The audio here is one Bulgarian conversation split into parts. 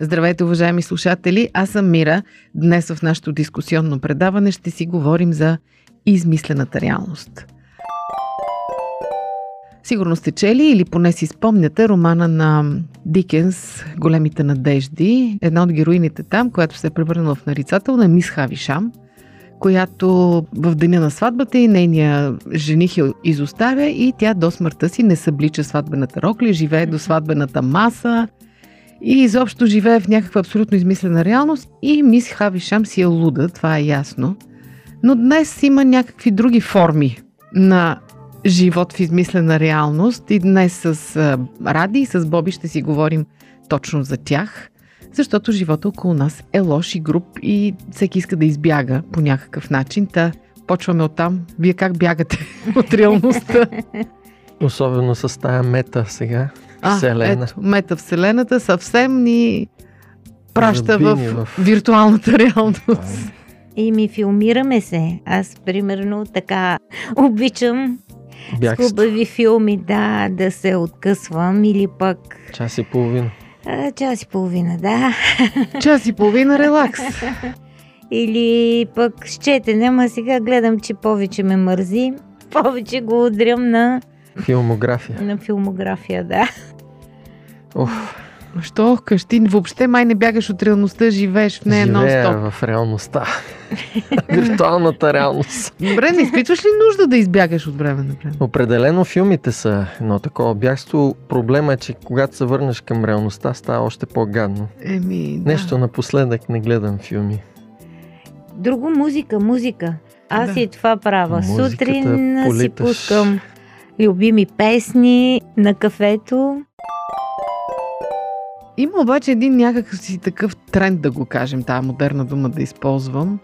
Здравейте, уважаеми слушатели! Аз съм Мира. Днес в нашето дискусионно предаване ще си говорим за измислената реалност. Сигурно сте чели или поне си спомняте романа на Дикенс «Големите надежди». Една от героините там, която се е превърнала в нарицател на мис Хавишам, която в деня на сватбата и нейния жених я изоставя и тя до смъртта си не съблича сватбената рокля, живее до сватбената маса, и изобщо живее в някаква абсолютно измислена реалност и мис Хавишам си е луда, това е ясно. Но днес има някакви други форми на живот в измислена реалност и днес с Ради и с Боби ще си говорим точно за тях, защото живота около нас е лош и груп и всеки иска да избяга по някакъв начин. Та почваме оттам. Вие как бягате от реалността? Особено с тая мета сега. А, Вселена. ето, метавселената съвсем ни праща в, в- виртуалната реалност. И ми филмираме се. Аз, примерно, така обичам с Бягство. хубави филми, да, да се откъсвам или пък Час и половина. а, час и половина, да. Час и половина релакс. Или пък с четене, ама сега гледам, че повече ме мързи. Повече го удрям на, Филмография. на филмография, да. Уф, Що къщи? Въобще май не бягаш от реалността, живееш в нея живея нон-стоп. в реалността. Виртуалната реалност. Добре, не изпитваш ли нужда да избягаш от време на време? Определено филмите са едно такова бягство. Проблема е, че когато се върнеш към реалността, става още по-гадно. Еми, да. Нещо напоследък не гледам филми. Друго музика, музика. Аз Да. и това правя. Музиката Сутрин си политаш. пускам любими песни на кафето. Има обаче един някакъв си такъв тренд, да го кажем, тази модерна дума да използвам.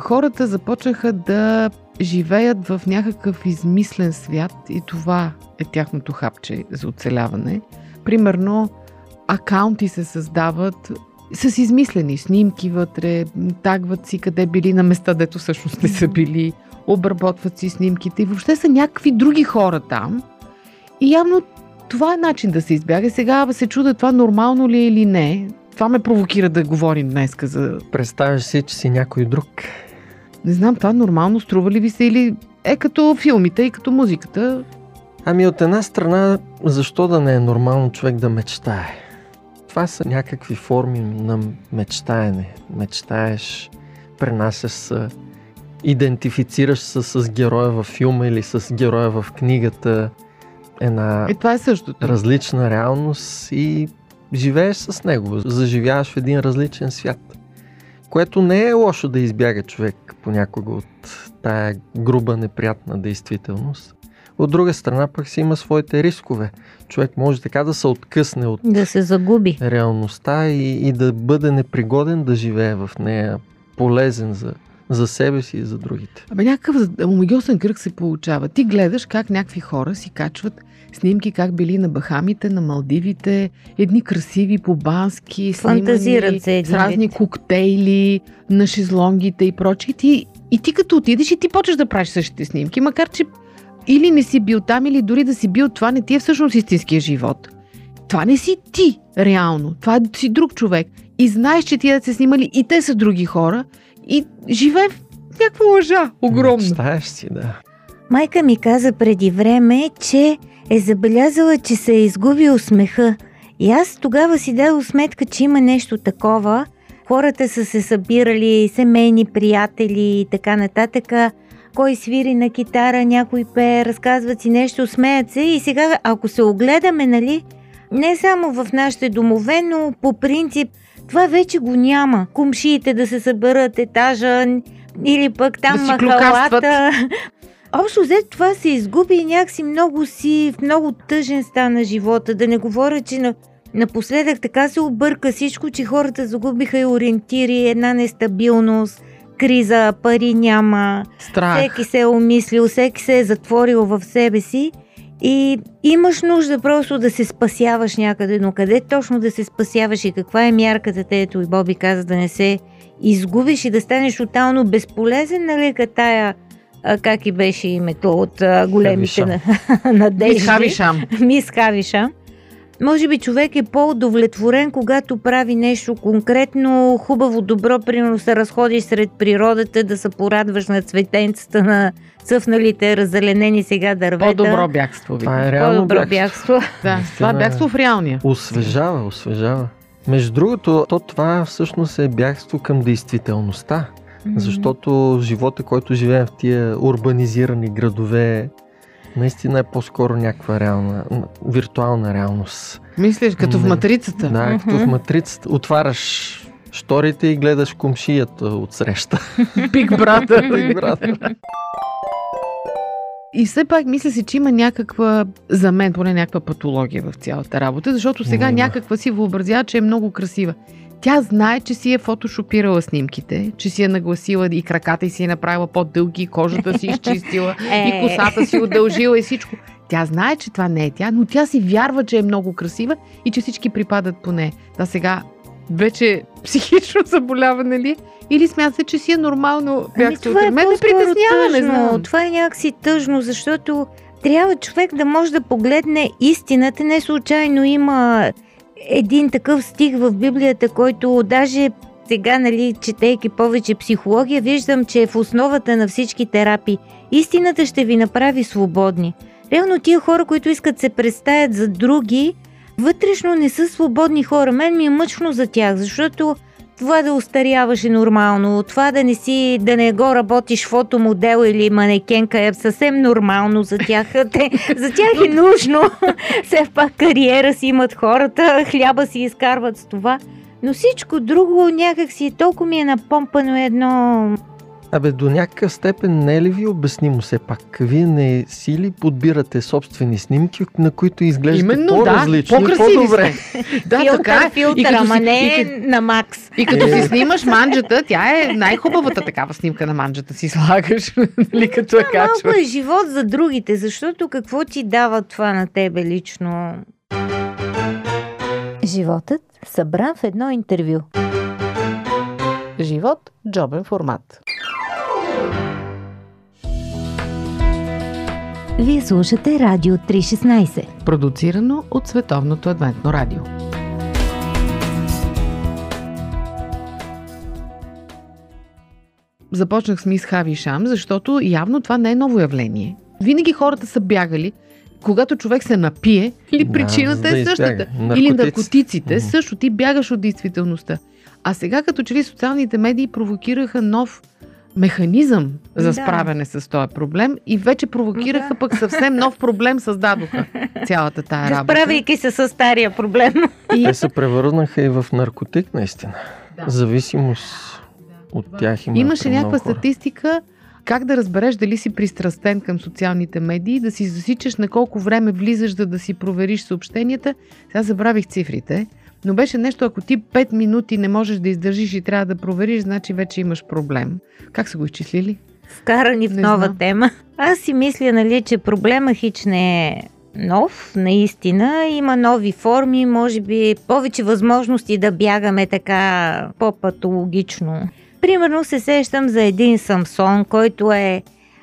Хората започнаха да живеят в някакъв измислен свят и това е тяхното хапче за оцеляване. Примерно, акаунти се създават с измислени снимки вътре, тагват си къде били на места, дето всъщност не са били, обработват си снимките и въобще са някакви други хора там. И явно това е начин да се избяга. Сега се чуда това нормално ли е или не. Това ме провокира да говорим днеска за... Представяш си, че си някой друг. Не знам, това нормално струва ли ви се или е като филмите и като музиката. Ами от една страна, защо да не е нормално човек да мечтае? Това са някакви форми на мечтаене. Мечтаеш, пренасяш се, идентифицираш се с героя във филма или с героя в книгата. Една Е, това е същото. различна реалност и живееш с него. Заживяваш в един различен свят. Което не е лошо да избяга човек понякога от тая груба, неприятна действителност. От друга страна пък си има своите рискове. Човек може така да се откъсне от Да се загуби. реалността и, и да бъде непригоден да живее в нея, полезен за, за себе си и за другите. Абе някакъв омагиосен кръг се получава. Ти гледаш как някакви хора си качват снимки как били на Бахамите, на Малдивите, едни красиви побански, Фантазират снимани се с разни вид. коктейли на шезлонгите и прочие. И ти, и ти като отидеш и ти почваш да правиш същите снимки, макар че или не си бил там, или дори да си бил, това не ти е всъщност истинския живот. Това не си ти, реално. Това си друг човек. И знаеш, че тия да се снимали и те са други хора и живее в някаква лъжа. Огромна. Мечтаеш си, да. Майка ми каза преди време, че е забелязала, че се е изгубил смеха. И аз тогава си дадох сметка, че има нещо такова. Хората са се събирали, семейни приятели и така нататък. Кой свири на китара, някой пее, разказват си нещо, смеят се. И сега, ако се огледаме, нали, не само в нашите домове, но по принцип това вече го няма. Кумшиите да се съберат етажа или пък там Да махалата. Общо взето това се изгуби и някакси много си, много тъжен стана живота. Да не говоря, че на Напоследък така се обърка всичко, че хората загубиха и ориентири, една нестабилност, криза, пари няма. Страх. Всеки се е умислил, всеки се е затворил в себе си и имаш нужда просто да се спасяваш някъде, но къде точно да се спасяваш и каква е мярката, ето и Боби каза да не се изгубиш и да станеш тотално безполезен, нали, тая как и беше името от големите на, надежди. Мис Хавишам. Мис Хавишам. Може би човек е по-удовлетворен, когато прави нещо конкретно, хубаво, добро, примерно се разходиш сред природата, да се порадваш на цветенцата на цъфналите, раззеленени сега дървета. По-добро бягство. Това е реално По-добро бягство. Да, това е бягство в реалния. Освежава, освежава. Между другото, то това всъщност е бягство към действителността. Защото живота, който живеем в тия урбанизирани градове, наистина е по-скоро някаква реална, виртуална реалност. Мислиш, като в Не. матрицата. Да, като в матрицата. Отваряш шторите и гледаш комшията от среща. Биг брата. Брат. И все пак мисля си, че има някаква, за мен поне някаква патология в цялата работа, защото сега Има. някаква си въобразява, че е много красива. Тя знае, че си е фотошопирала снимките, че си е нагласила и краката и си е направила по-дълги, и кожата си изчистила, Е. и косата си удължила и всичко. Тя знае, че това не е тя, но тя си вярва, че е много красива и че всички припадат по нея. Да, сега вече психично заболяване ли? Или смятате, че си е нормално Ами, бягство това от е мен? Ме притеснява, не знам. Това е някакси тъжно, защото трябва човек да може да погледне истината. Не случайно има един такъв стих в Библията, който даже сега, нали, четейки повече психология, виждам, че е в основата на всички терапии. Истината ще ви направи свободни. Реално тия хора, които искат се представят за други, вътрешно не са свободни хора. Мен ми е мъчно за тях, защото това да устаряваш е нормално, това да не си, да не го работиш фотомодел или манекенка е съвсем нормално за тях. Те, за тях е нужно. Все пак кариера си имат хората, хляба си изкарват с това. Но всичко друго някак си толкова ми е напомпано едно... Абе, до някакъв степен не е ли ви обяснимо все пак? Вие не си ли подбирате собствени снимки, на които изглеждате Именно, по-различно да, по-красиви по-добре? сте. Да, филтър, така е. И филтър, като ама си- не и е като- на макс. И като Е. си снимаш манджата, тя е най-хубавата такава снимка на манджата си слагаш, нали, като я Малко качваш. е живот за другите, защото какво ти дава това на тебе лично? Животът събран в едно интервю. Живот, джобен формат. Вие слушате Радио 316. Продуцирано от Световното адвентно радио. Започнах с мис Хави Шам, защото явно това не е ново явление. Винаги хората са бягали, когато човек се напие, или причината да е същата. Наркотици. Или наркотиците, Мгм. също ти бягаш от действителността. А сега като че ли социалните медии провокираха нов механизъм за Да. справяне с този проблем и вече провокираха Да. пък съвсем нов проблем създадоха цялата тая работа. Разправяйки се с стария проблем. И Те се превърнаха и в наркотик, наистина. Да. Зависимост от тях има. имаше някаква хора. статистика как да разбереш дали си пристрастен към социалните медии, да си засичаш на колко време влизаш, за да си провериш съобщенията. Сега забравих цифрите, но беше нещо, ако ти 5 минути не можеш да издържиш и трябва да провериш, значи вече имаш проблем. Как са го изчислили? Вкарани в Не нова знам. тема. Аз си мисля, нали, че проблема хич не е нов, наистина. Има нови форми, може би повече възможности да бягаме така по-патологично. Примерно се сещам за един Самсон, който е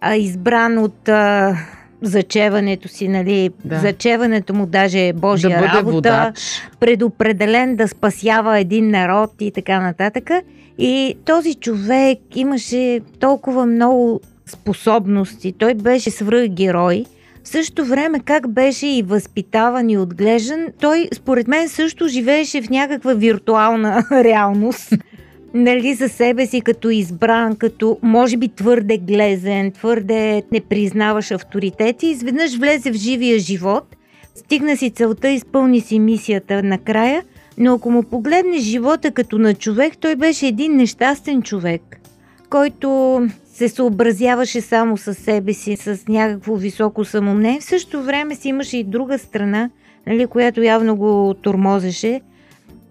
а, избран от а, зачеването си, нали, Да. зачеването му даже е Божия да работа водач. предопределен да спасява един народ и така нататък. И този човек имаше толкова много способности. Той беше свръхгерой. В същото време как беше и възпитаван и отглеждан, той според мен също живееше в някаква виртуална реалност. Нали, за себе си като избран, като може би твърде глезен, твърде не признаваш авторитети, изведнъж влезе в живия живот, стигна си целта, изпълни си мисията накрая, но ако му погледнеш живота като на човек, той беше един нещастен човек, който се съобразяваше само с себе си, с някакво високо самомнение. В същото време си имаше и друга страна, нали, която явно го тормозеше.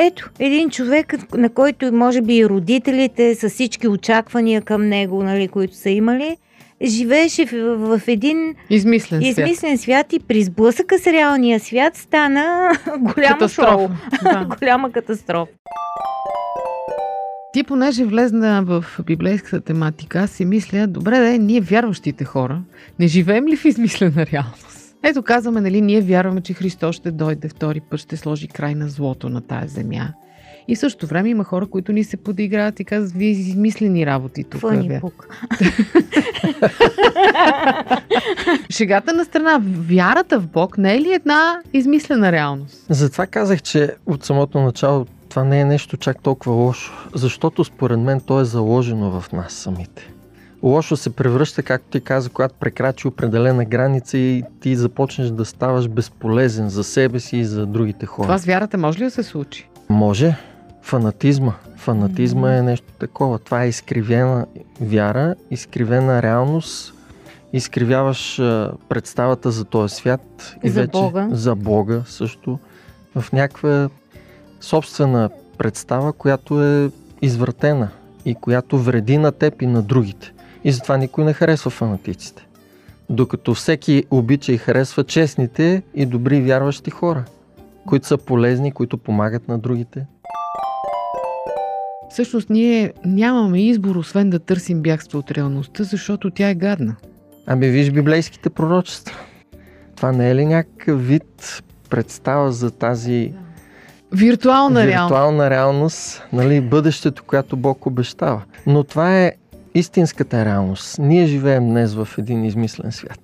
Ето, един човек, на който може би и родителите с всички очаквания към него, нали, които са имали, живееше в, в, в един измислен, измислен свят. свят и при сблъсъка с реалния свят стана голяма катастрофа. шоу. Да. голяма катастрофа. Ти понеже влезна в библейската тематика, си мисля, добре да е, ние вярващите хора, не живеем ли в измислена реалност? Ето казваме, нали, ние вярваме, че Христос ще дойде втори път, ще сложи край на злото на тая земя. И в същото време има хора, които ни се подиграват и казват, вие измислени работи тук. Фъни бе». пук. Шегата на страна, вярата в Бог не е ли една измислена реалност? Затова казах, че от самото начало това не е нещо чак толкова лошо, защото според мен то е заложено в нас самите. Лошо се превръща, както ти каза, когато прекрачи определена граница и ти започнеш да ставаш безполезен за себе си и за другите хора. Това с вярата може ли да се случи? Може. Фанатизма. Фанатизма е нещо такова. Това е изкривена вяра, изкривена реалност. Изкривяваш представата за този свят. И За вече, Бога. За Бога също. В някаква собствена представа, която е извратена и която вреди на теб и на другите. И затова никой не харесва фанатиците. Докато всеки обича и харесва честните и добри вярващи хора, които са полезни, които помагат на другите. Всъщност ние нямаме избор, освен да търсим бягство от реалността, защото тя е гадна. Ами виж библейските пророчества. Това не е ли някакъв вид представа за тази Виртуална реалност. виртуална реалност, нали, бъдещето, което Бог обещава. Но това е истинската реалност. Ние живеем днес в един измислен свят.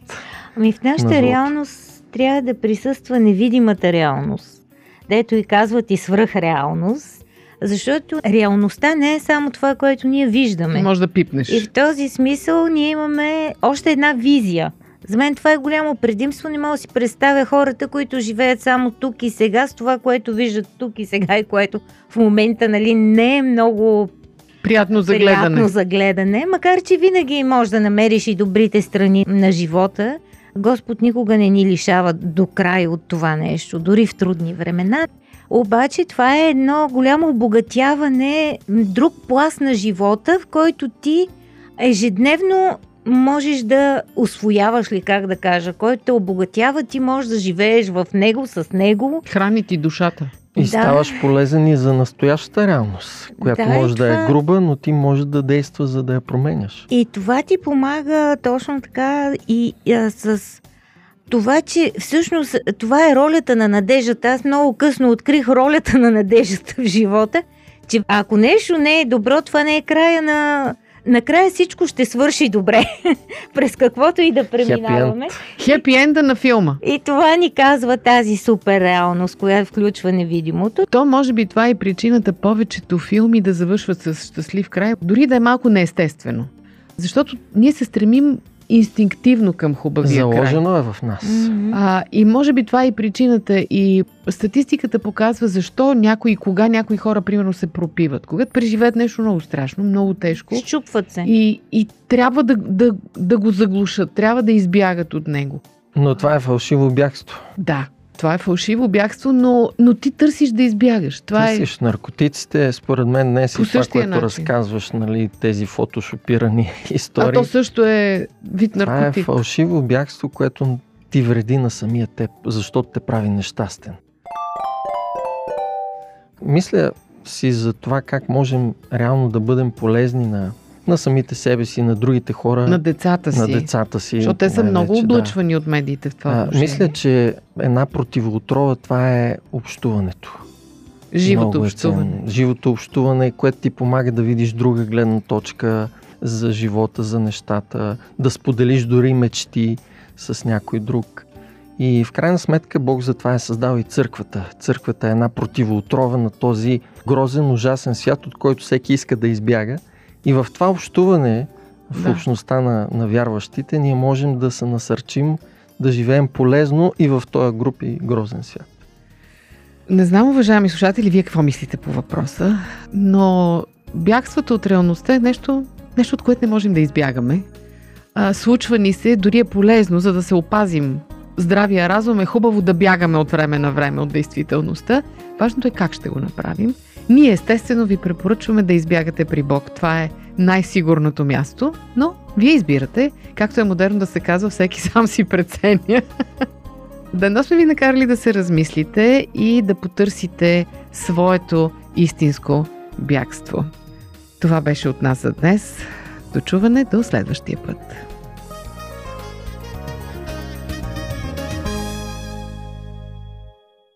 Ами в На нашата реалност трябва да присъства невидимата реалност. Дето и казват и свръхреалност. Защото реалността не е само това, което ние виждаме. Може да пипнеш. И в този смисъл ние имаме още една визия. За мен това е голямо предимство. Не мога да си представя хората, които живеят само тук и сега, с това, което виждат тук и сега и което в момента нали, не е много Приятно за гледане. приятно за гледане, макар че винаги може да намериш и добрите страни на живота. Господ никога не ни лишава до край от това нещо, дори в трудни времена. Обаче това е едно голямо обогатяване, друг пласт на живота, в който ти ежедневно можеш да освояваш ли, как да кажа, който те обогатява, ти можеш да живееш в него, с него. Храни ти душата. И Да. ставаш полезен и за настоящата реалност, която Да, може да това- е груба, но ти може да действа, за да я променяш. И това ти помага точно така и а, с това, че всъщност това е ролята на надеждата. Аз много късно открих ролята на надеждата в живота, че ако нещо не е добро, това не е края на... Накрая всичко ще свърши добре, през каквото и да преминаваме. Хепи енда на филма. И това ни казва тази супер реалност, която включва невидимото. То може би това е причината повечето филми да завършват с щастлив край, дори да е малко неестествено. Защото ние се стремим инстинктивно към хубавия край. Заложено е в нас. А, и може би това е и причината. И статистиката показва защо някои, кога някои хора, примерно, се пропиват. Когато преживеят нещо много страшно, много тежко. Щупват се. И, и трябва да, да, да го заглушат, трябва да избягат от него. Но това е фалшиво бягство. Да, това е фалшиво бягство, но, но ти търсиш да избягаш. Това е... Търсиш наркотиците, според мен днес По и това, което начин. разказваш, нали, тези фотошопирани А истории. то също е вид Това е наркотик. фалшиво бягство, което ти вреди на самия теб, защото те прави нещастен. Мисля си за това как можем реално да бъдем полезни на, на самите себе си, на другите хора, на децата си. на децата си. Защото те са много да. облъчвани от медиите в това А, отношение. мисля, че една противоотрова това е общуването. Живото Много е общуване. ценно. Живото общуване, което ти помага да видиш друга гледна точка за живота, за нещата, да споделиш дори мечти с някой друг. И в крайна сметка Бог затова е създал и църквата. Църквата е една противоотрова на този грозен, ужасен свят, от който всеки иска да избяга. И в това общуване, в Да. общността на, на вярващите, ние можем да се насърчим да живеем полезно и в този груп и грозен свят. Не знам, уважаеми слушатели, вие какво мислите по въпроса, но бягството от реалността е нещо, нещо от което не можем да избягаме. А, случва ни се, дори е полезно, за да се опазим здравия разум е хубаво да бягаме от време на време от действителността. Важното е как ще го направим. Ние естествено ви препоръчваме да избягате при Бог. Това е най-сигурното място, но вие избирате, както е модерно да се казва, всеки сам си преценя. Дано сме ви накарали да се размислите и да потърсите своето истинско бягство. Това беше от нас за днес. До чуване до следващия път.